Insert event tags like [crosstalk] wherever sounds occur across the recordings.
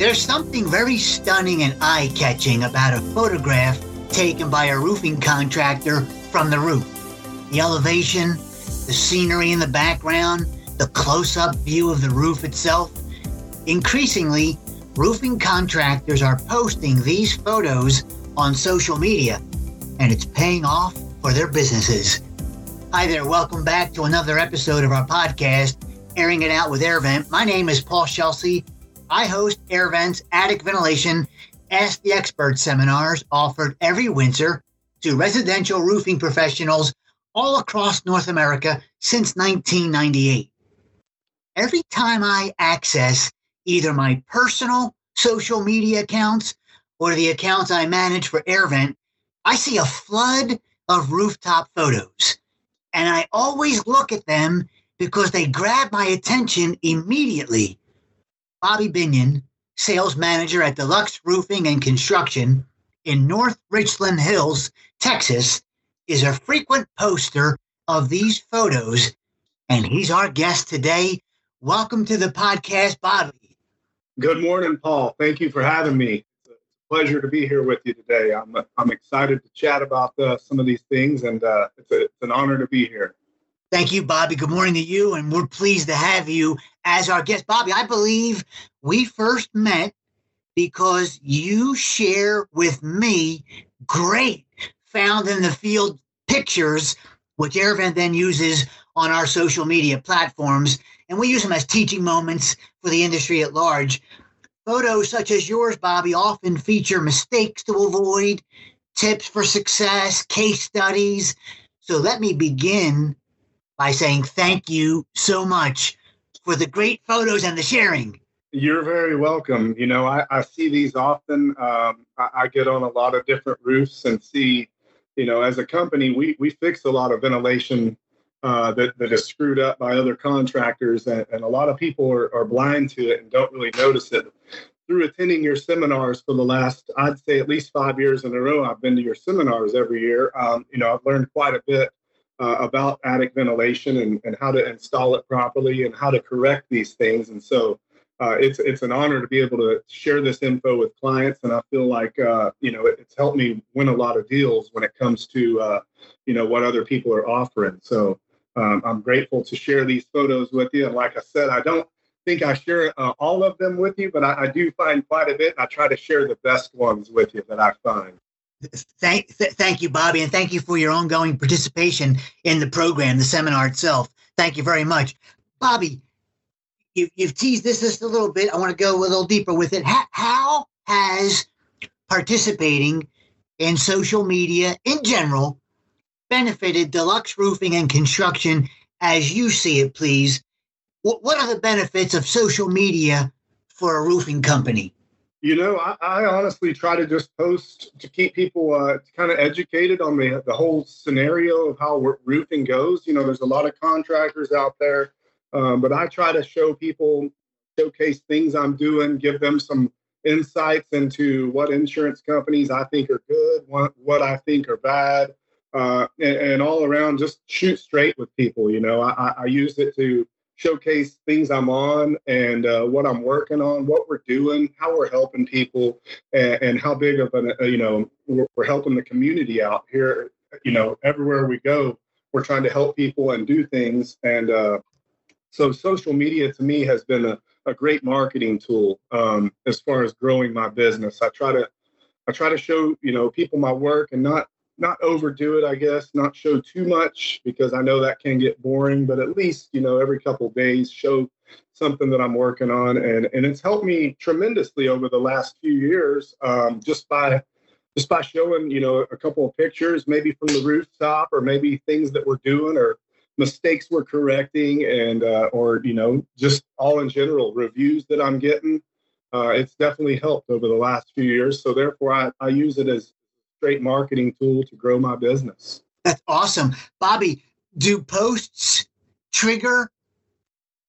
There's something very stunning and eye catching about a photograph taken by a roofing contractor from the roof. The elevation, the scenery in the background, the close up view of the roof itself. Increasingly, roofing contractors are posting these photos on social media, and it's paying off for their businesses. Hi there, welcome back to another episode of our podcast, Airing It Out with AirVent. My name is Paul Scelsi. I host AirVent's, Attic Ventilation Ask the Expert seminars offered every winter to residential roofing professionals all across North America since 1998. Every time I access either my personal social media accounts or the accounts I manage for AirVent, I see a flood of rooftop photos. And I always look at them because they grab my attention immediately. Bobby Binion, sales manager at Deluxe Roofing and Construction in North Richland Hills, Texas, is a frequent poster of these photos, and he's our guest today. Welcome to the podcast, Bobby. Good morning, Paul. Thank you for having me. It's a pleasure to be here with you today. I'm, I'm excited to chat about uh, some of these things, and uh, it's, a, it's an honor to be here. Thank you, Bobby. Good morning to you, and we're pleased to have you as our guest. Bobby, I believe we first met because you share with me great found in the field pictures, which AirVent then uses on our social media platforms, and we use them as teaching moments for the industry at large. Photos such as yours, Bobby, often feature mistakes to avoid, tips for success, case studies. So let me begin by saying thank you so much for the great photos and the sharing. You're very welcome. You know, I, I see these often. Um, I, I, get on a lot of different roofs and see, you know, as a company, we, we fix a lot of ventilation uh, that, that is screwed up by other contractors. And, and a lot of people are, are blind to it and don't really notice it. Through attending your seminars for the last, I'd say at least five years in a row, I've been to your seminars every year. Um, you know, I've learned quite a bit uh, about attic ventilation and, and how to install it properly and how to correct these things. And so uh, it's it's an honor to be able to share this info with clients, and I feel like uh, you know it, it's helped me win a lot of deals when it comes to uh, you know what other people are offering. So um, I'm grateful to share these photos with you. And like I said, I don't think I share uh, all of them with you, but I, I do find quite a bit. I try to share the best ones with you that I find. Thank, th- thank you, Bobby, and thank you for your ongoing participation in the program, the seminar itself. Thank you very much, Bobby. You, you've teased this just a little bit. I want to go a little deeper with it. How, how has participating in social media in general benefited deluxe roofing and construction as you see it, please? What, what are the benefits of social media for a roofing company? You know, I, I, honestly try to just post to keep people uh, kind of educated on the the whole scenario of how roofing goes. You know, there's a lot of contractors out there, um, but I try to show people, showcase things I'm doing, give them some insights into what insurance companies I think are good, what what I think are bad, uh, and, and, all around just shoot straight with people. You know, I, I use it to showcase things I'm on and uh, what I'm working on, what we're doing, how we're helping people, and, and how big of an uh, you know we're, we're, helping the community out here. You know, everywhere we go, we're trying to help people and do things. And uh, so, social media to me has been a, a great marketing tool um, as far as growing my business. I try to I try to show you know people my work and not not overdo it, I guess, not show too much because I know that can get boring, but at least, you know, every couple days show something that I'm working on. And, and it's helped me tremendously over the last few years um, just by just by showing, you know, a couple of pictures, maybe from the rooftop or maybe things that we're doing or mistakes we're correcting and uh, or, you know, just all in general reviews that I'm getting. Uh, it's definitely helped over the last few years. So therefore I, I use it as great marketing tool to grow my business. That's awesome. Bobby, do posts trigger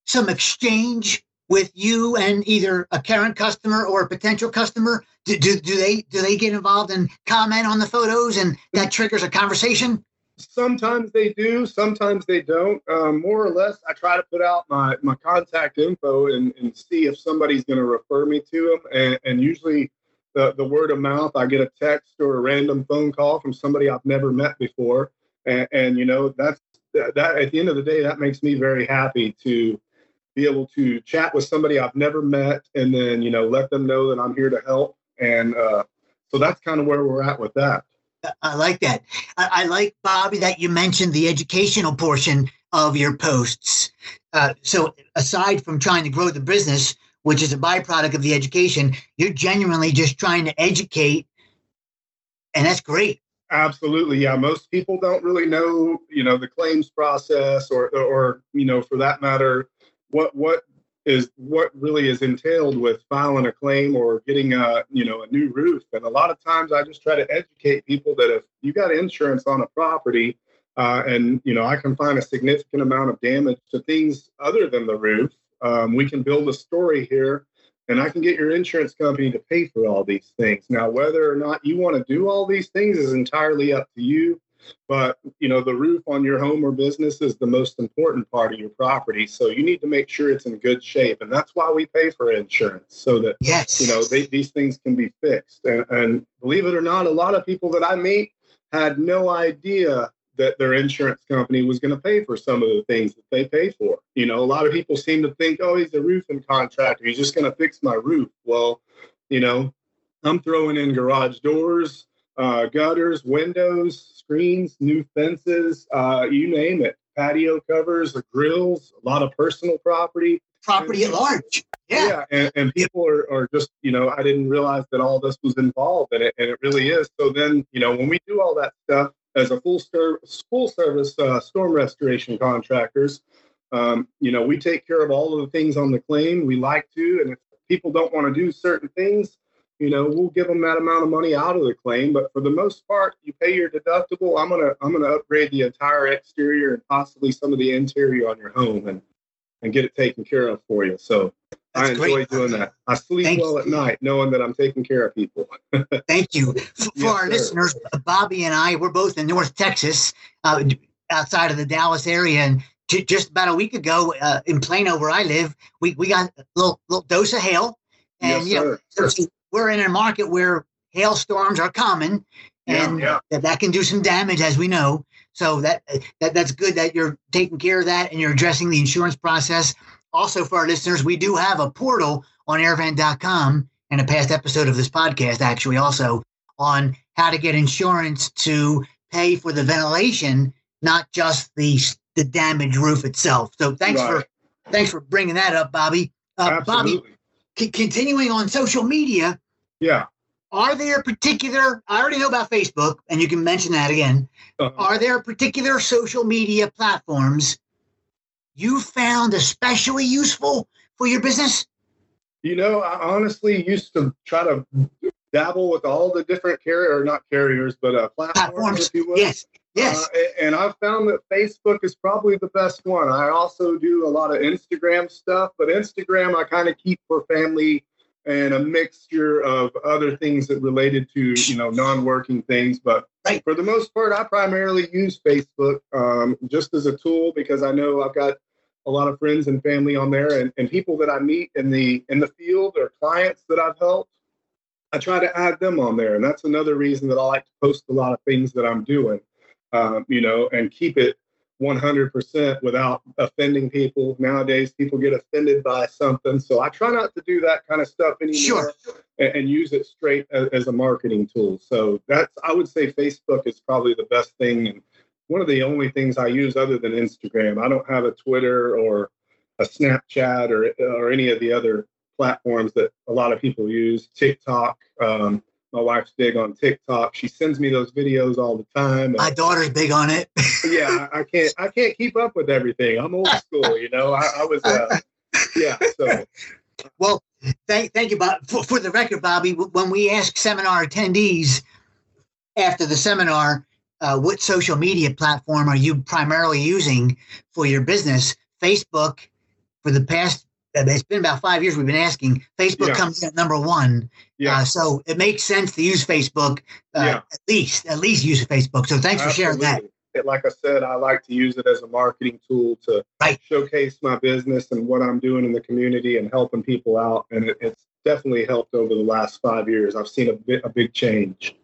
some exchange with you and either a current customer or a potential customer? Do, do, do they do they get involved and comment on the photos and that triggers a conversation? sometimes they do, sometimes they don't. Um, more or less, I try to put out my, my contact info and, and see if somebody's going to refer me to them. And, and usually, the, the word of mouth, I get a text or a random phone call from somebody I've never met before. And, and you know, that's that, at the end of the day, that makes me very happy to be able to chat with somebody I've never met and then, you know, let them know that I'm here to help. And uh, so that's kind of where we're at with that. I like that. I, I, like, Bobby, that you mentioned the educational portion of your posts. Uh, so, aside from trying to grow the business, which is a byproduct of the education, you're genuinely just trying to educate, and that's great. Absolutely, yeah. Most people don't really know, you know, the claims process, or, or you know, for that matter, what what is what really is entailed with filing a claim or getting a you know a new roof and a lot of times i just try to educate people that if you got insurance on a property uh, and you know i can find a significant amount of damage to things other than the roof um, we can build a story here and i can get your insurance company to pay for all these things now whether or not you want to do all these things is entirely up to you but you know, the roof on your home or business is the most important part of your property. So you need to make sure it's in good shape, and that's why we pay for insurance so that yes, you know they, these things can be fixed. And, and believe it or not, a lot of people that I meet had no idea that their insurance company was going to pay for some of the things that they pay for. You know, a lot of people seem to think, oh, he's a roofing contractor. He's just going to fix my roof. Well, you know, I'm throwing in garage doors, uh, gutters, windows, screens, new fences, uh, you name it. Patio covers, the grills, a lot of personal property. Property and, at large. Yeah. Yeah. And, and people are, are just, you know, I didn't realize that all this was involved in it. And it really is. So then, you know, when we do all that stuff as a full, ser- full service uh, storm restoration contractors, um, you know, we take care of all of the things on the claim. We like to. And if people don't want to do certain things, you know, we'll give them that amount of money out of the claim. But for the most part, you pay your deductible. I'm gonna I'm gonna upgrade the entire exterior and possibly some of the interior on your home and and get it taken care of for you. So That's I enjoy great. doing that. I sleep Thank well you. at night knowing that I'm taking care of people. [laughs] Thank you. For, yes, our sir. listeners, Bobby and I, we're both in North Texas, uh, outside of the Dallas area, and just about a week ago uh, in Plano, where I live, we, we got a little, little dose of hail. And, yes, you know, so we're in a market where hailstorms are common and yeah, yeah. That can do some damage as we know so that, that that's good that you're taking care of that and you're addressing the insurance process also for our listeners we do have a portal on airvent.com and a past episode of this podcast actually also on how to get insurance to pay for the ventilation not just the the damaged roof itself so thanks right. for thanks for bringing that up bobby uh, bobby c- continuing on social media. Yeah. Are there particular, I already know about Facebook, and you can mention that again. Uh-huh. Are there particular social media platforms you found especially useful for your business? You know, I honestly used to try to dabble with all the different carrier, or not carriers, but uh, platforms, platforms, if you will. Yes. Yes. Uh, and I've found that Facebook is probably the best one. I also do a lot of Instagram stuff, but Instagram I kind of keep for family and a mixture of other things that related to you know non-working things. But right. for the most part, I primarily use Facebook um, just as a tool because I know I've got a lot of friends and family on there, and, and people that I meet in the in the field or clients that I've helped. I try to add them on there, and that's another reason that I like to post a lot of things that I'm doing um, you know, and keep it 100% without offending people. Nowadays, people get offended by something. So I try not to do that kind of stuff anymore sure. and, and, use it straight as, as, a marketing tool. So that's, I would say Facebook is probably the best thing. And one of the only things I use other than Instagram. I don't have a Twitter or a Snapchat or, or any of the other platforms that a lot of people use, TikTok. Um, my wife's big on TikTok. She sends me those videos all the time. My daughter's big on it. [laughs] yeah, I can't I can't keep up with everything. I'm old school, you know. I, I was uh, yeah. So well, thank thank you, Bob. For, for the record, Bobby, when we ask seminar attendees after the seminar, uh, what social media platform are you primarily using for your business? Facebook for the past it's been about five years we've been asking. Facebook yeah. comes in at number one. Yeah. Uh, so it makes sense to use Facebook. Uh, yeah. At least, at least use Facebook. So thanks Absolutely. for sharing that. like I said, I like to use it as a marketing tool to Right. showcase my business and what I'm doing in the community and helping people out. And it, it's definitely helped over the last five years. I've seen a bit a big change.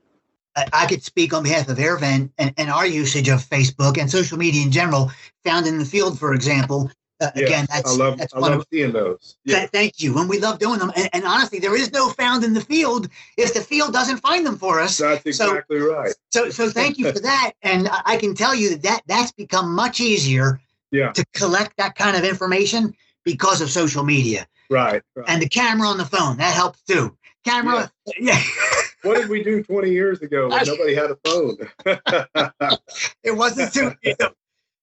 I, I could speak on behalf of AirVent and, and our usage of Facebook and social media in general. Found in the field, for example. Uh, Yes, again, that's I love that's I love of seeing those. Th- Yeah. thank you. And we love doing them. And, and honestly, there is no found in the field if the field doesn't find them for us. That's exactly right. So, so thank you for that. [laughs] And I I can tell you that, that that's become much easier Yeah. to collect that kind of information because of social media Right. right. and the camera on the phone. That helps too. Camera, yeah, [laughs] what did we do 20 years ago when nobody had a phone? [laughs] it wasn't too.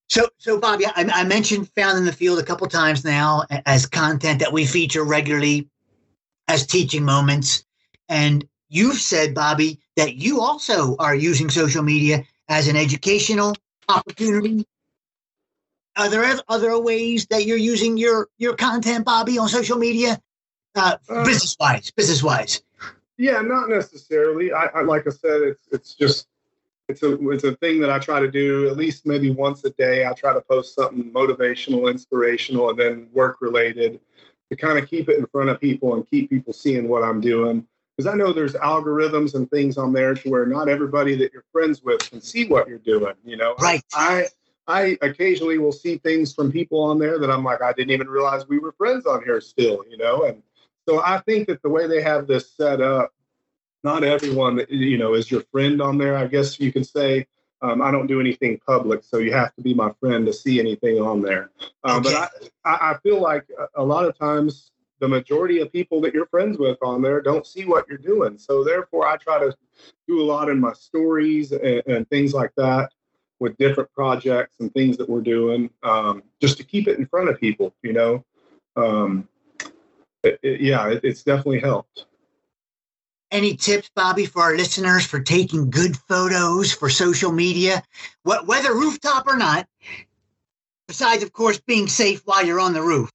So, so Bobby, I, I mentioned found in the field a couple times now as content that we feature regularly as teaching moments. And you've said, Bobby, that you also are using social media as an educational opportunity. Are there other ways that you're using your your content, Bobby, on social media, uh, Uh, business wise? Business wise, Yeah, not necessarily. I, I like I said, it's it's just it's a it's a thing that I try to do at least maybe once a day. I try to post something motivational, inspirational, and then work related to kind of keep it in front of people and keep people seeing what I'm doing. Because I know there's algorithms and things on there to where not everybody that you're friends with can see what you're doing. You know, right? I I occasionally will see things from people on there that I'm like, I didn't even realize we were friends on here still, you know? And so I think that the way they have this set up, not everyone that you know is your friend on there. I guess you can say um, I don't do anything public, so you have to be my friend to see anything on there. Um, But I, I feel like a- a lot of times the majority of people that you're friends with on there don't see what you're doing. So therefore, I try to do a lot in my stories and, and things like that with different projects and things that we're doing, um, just to keep it in front of people. You know, um, it, it- yeah, it, it's definitely helped. Any tips, Bobby, for our listeners for taking good photos for social media, what, whether rooftop or not? Besides, of course, being safe while you're on the roof.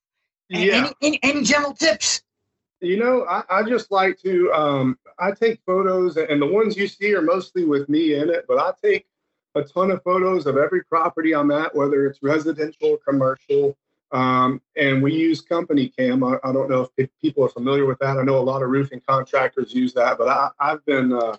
Yeah. Any, any, any general tips? You know, I, I just like to. Um, I take photos, and the ones you see are mostly with me in it. But I take a ton of photos of every property I'm at, whether it's residential or commercial. Um, and we use CompanyCam. I, I don't know if pe- people are familiar with that. I know a lot of roofing contractors use that, but I, I've been uh,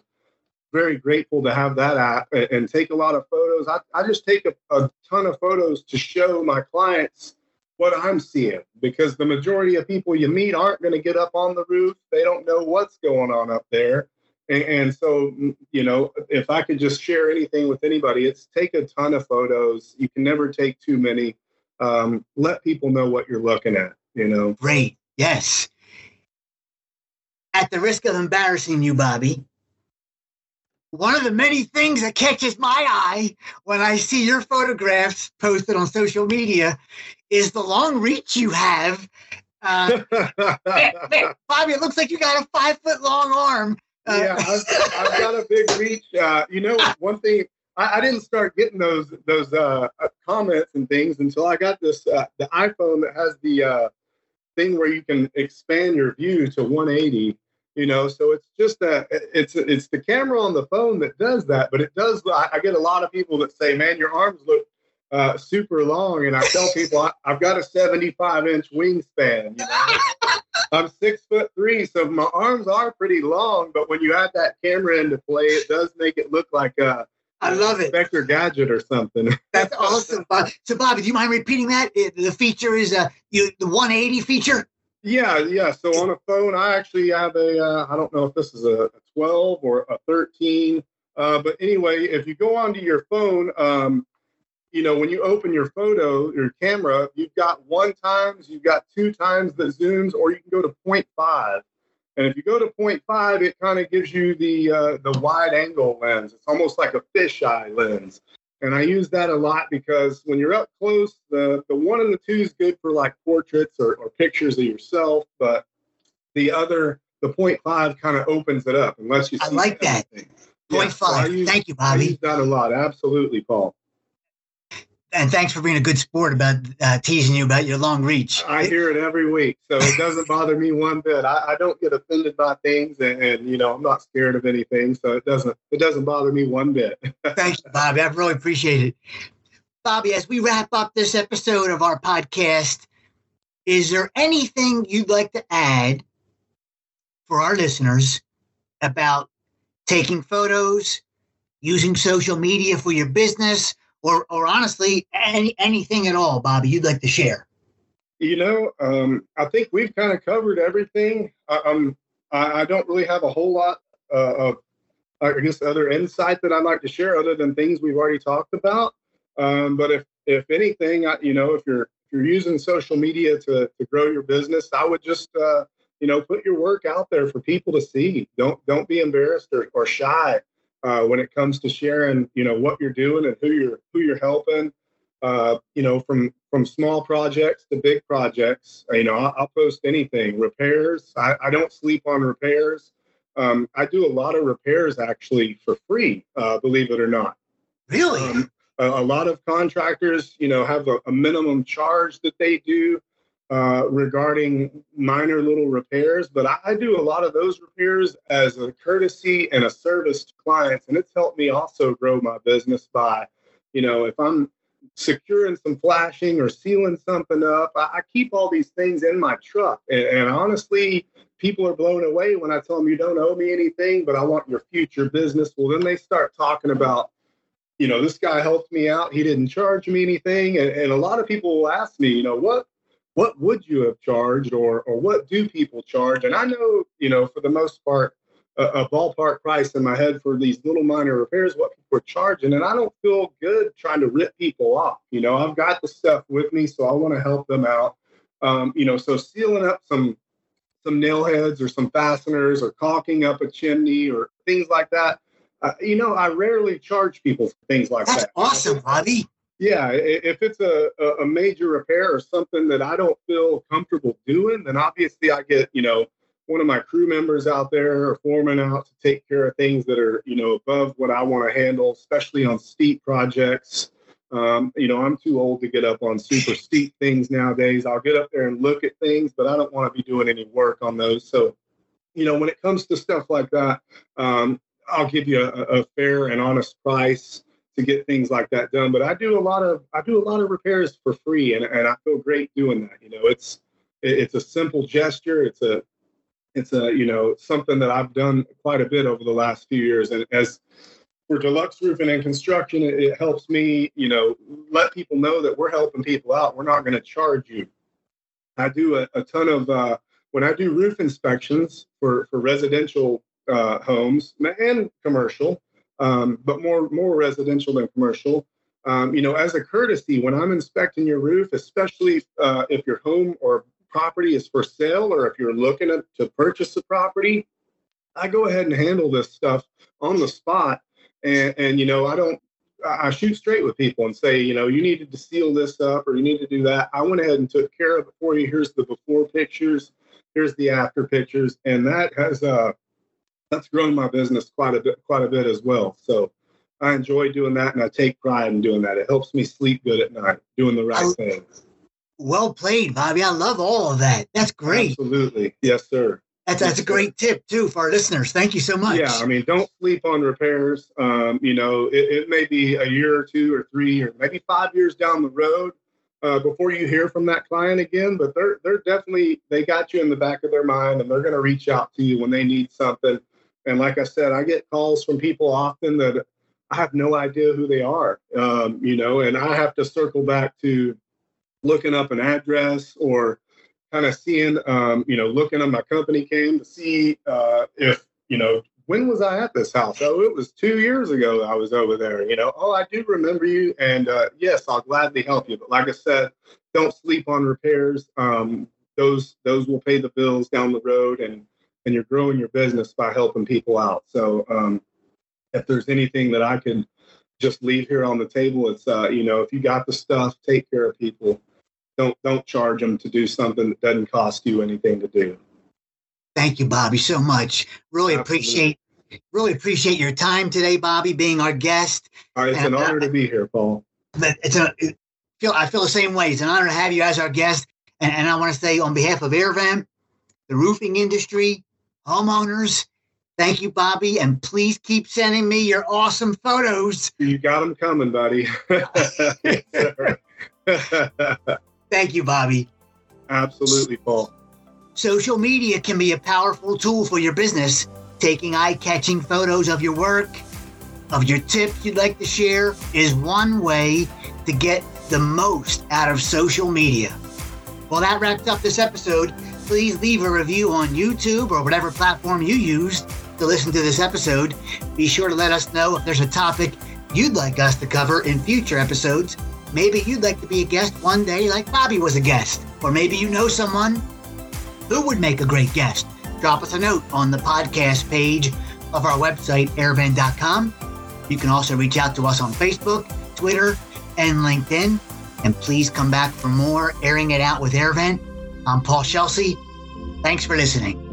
very grateful to have that app and, and take a lot of photos. I, I just take a, a ton of photos to show my clients what I'm seeing because the majority of people you meet aren't going to get up on the roof. They don't know what's going on up there. And, and so, mm, you know, if I could just share anything with anybody, it's take a ton of photos. You can never take too many. Um, let people know what you're looking at, you know. Great. Yes. At the risk of embarrassing you, Bobby, one of the many things that catches my eye when I see your photographs posted on social media is the long reach you have. Uh, man, [laughs] man, Bobby, it looks like you got a five foot long arm. Uh, yeah, I've, I've got a big reach. Uh, you know, [laughs] one thing I, I didn't start getting those those uh, uh, comments and things until I got this uh, the iPhone that has the uh, thing where you can expand your view to 180. You know, so it's just a it's it's the camera on the phone that does that, but it does. I, I get a lot of people that say, "Man, your arms look." Uh, super long, and I tell people I, I've got a 75 inch wingspan. You know, I'm six foot three, so my arms are pretty long. But when you add that camera into play, it does make it look like a I love it. Inspector Gadget or something. [laughs] That's awesome. Bob. So, Bobby, do you mind repeating that? The feature is uh, you, the 180 feature. yeah, yeah. So on a phone, I actually have a. Uh, I don't know if this is a, a 12 or a 13, uh, but anyway, if you go onto your phone, um, you know, when you open your photo, your camera, you've got one times, you've got two times that zooms, or you can go to 0.5. And if you go to 0.5, it kind of gives you the uh, the wide angle lens. It's almost like a fisheye lens. And I use that a lot because when you're up close, the, the one and the two is good for like portraits or, or pictures of yourself, but the other, the 0.5 kind of opens it up unless you see I like that. Point Yeah, so five. use- Thank you, I Bobby. use that a lot. Absolutely, Paul. And thanks for being a good sport about uh, teasing you about your long reach. I hear it every week, so it doesn't bother me one bit. I, I don't get offended by things, and, and, you know I'm not scared of anything, so it doesn't it doesn't bother me one bit. [laughs] Thanks, Bobby. I really appreciate it. Bobby, as we wrap up this episode of our podcast, is there anything you'd like to add for our listeners about taking photos, using social media for your business, or or honestly any, anything at all, Bobby, you'd like to share? You know, um, I think we've kind of covered everything. I, um, I, I don't really have a whole lot uh, of, I guess, other insight that I'd like to share other than things we've already talked about. Um, but if if anything, I, you know, if you're if you're using social media to to grow your business, I would just uh, you know put your work out there for people to see. Don't don't be embarrassed or, or shy uh, when it comes to sharing, you know, what you're doing and who you're who you're helping. Uh, you know, from from small projects to big projects. You know, I'll, I'll post anything. Repairs. I, I, don't sleep on repairs. Um, I do a lot of repairs actually for free. Uh, believe it or not. Really. Um, a, a, lot of contractors, you know, have a, a minimum charge that they do. Uh, regarding minor little repairs, but I, do a lot of those repairs as a courtesy and a service to clients, and it's helped me also grow my business by, you know, if I'm securing some flashing or sealing something up, I, I keep all these things in my truck, and, and honestly, people are blown away when I tell them you don't owe me anything, but I want your future business. Well, then they start talking about you know, this guy helped me out. He didn't charge me anything. And, and, a lot of people will ask me, you know, what what would you have charged or or what do people charge? And i know you know for the most part a, a, ballpark price in my head for these little minor repairs what people are charging and i don't feel good trying to rip people off you know? I've got the stuff with me so i want to help them out. Um, you know so sealing up some some nail heads or some fasteners or caulking up a chimney or things like that uh, you know i rarely charge people for things like That's that. awesome bobby yeah, if it's a, a major repair or something that I don't feel comfortable doing, then obviously I get, you know, one of my crew members out there or foreman out to take care of things that are, you know, above what I want to handle, especially on steep projects. Um, you know, I'm too old to get up on super steep things nowadays. I'll get up there and look at things, but I don't want to be doing any work on those. So, you know, when it comes to stuff like that, um, I'll give you a, a fair and honest price to get things like that done. But I do a lot of I do a lot of repairs for free, and, and I feel great doing that. You know, it's it's a simple gesture. It's a it's a you know something that I've done quite a bit over the last few years, and as for deluxe roofing and construction, it, it helps me you know let people know that we're helping people out. We're not going to charge you. I do a, a ton of uh, when I do roof inspections for for residential uh, homes and commercial um, but more more residential than commercial. Um, you know, as a courtesy, when I'm inspecting your roof, especially uh, if your home or property is for sale or if you're looking to, to purchase a property, I go ahead and handle this stuff on the spot. And, and you know, I don't I shoot straight with people and say, you know, you needed to seal this up or you need to do that. I went ahead and took care of it for you. Here's the before pictures. Here's the after pictures. And that has uh, that's grown my business quite a bit, quite a bit as well. So I enjoy doing that, and I take pride in doing that. It helps me sleep good at night, doing the right I, things. Well played, Bobby. I love all of that. That's great. Absolutely, yes, sir. That's that's a great tip too for our listeners. Thank you so much. Yeah, I mean, don't sleep on repairs. Um, you know, it, it may be a year or two or three or maybe five years down the road uh, before you hear from that client again. But they're they're definitely they got you in the back of their mind, and they're going to reach out to you when they need something. And like I said, I get calls from people often that I have no idea who they are, um, you know, and I have to circle back to looking up an address or kind of seeing, um, you know, looking on my CompanyCam to see uh, if, you know, when was I at this house? Oh, it was two years ago I was over there. You know, oh, I do remember you. And uh, yes, I'll gladly help you. But like I said, don't sleep on repairs. Um, those those will pay the bills down the road. And and you're growing your business by helping people out. So um, if there's anything that I can just leave here on the table, it's uh, you know if you got the stuff, take care of people. Don't don't charge them to do something that doesn't cost you anything to do. Thank you, Bobby, so much. Really Absolutely. appreciate really appreciate your time today, Bobby, being our guest. All right, it's and, an honor uh, to be here, Paul. But it's a feel I feel the same way. It's an honor to have you as our guest. And, and I want to say on behalf of AirVent, the roofing industry, homeowners, thank you, Bobby. And please keep sending me your awesome photos. You got them coming, buddy. [laughs] thank you, Bobby. Absolutely, Paul. Social media can be a powerful tool for your business. Taking eye catching photos of your work, of your tips you'd like to share, is one way to get the most out of social media. Well, that wraps up this episode. Please leave a review on YouTube or whatever platform you use to listen to this episode. Be sure to let us know if there's a topic you'd like us to cover in future episodes. Maybe you'd like to be a guest one day, like Bobby was a guest. Or maybe you know someone who would make a great guest? Drop us a note on the podcast page of our website, airvent.com. You can also reach out to us on Facebook, Twitter, and LinkedIn. And please come back for more Airing It Out with AirVent. I'm Paul Scelsi. Thanks for listening.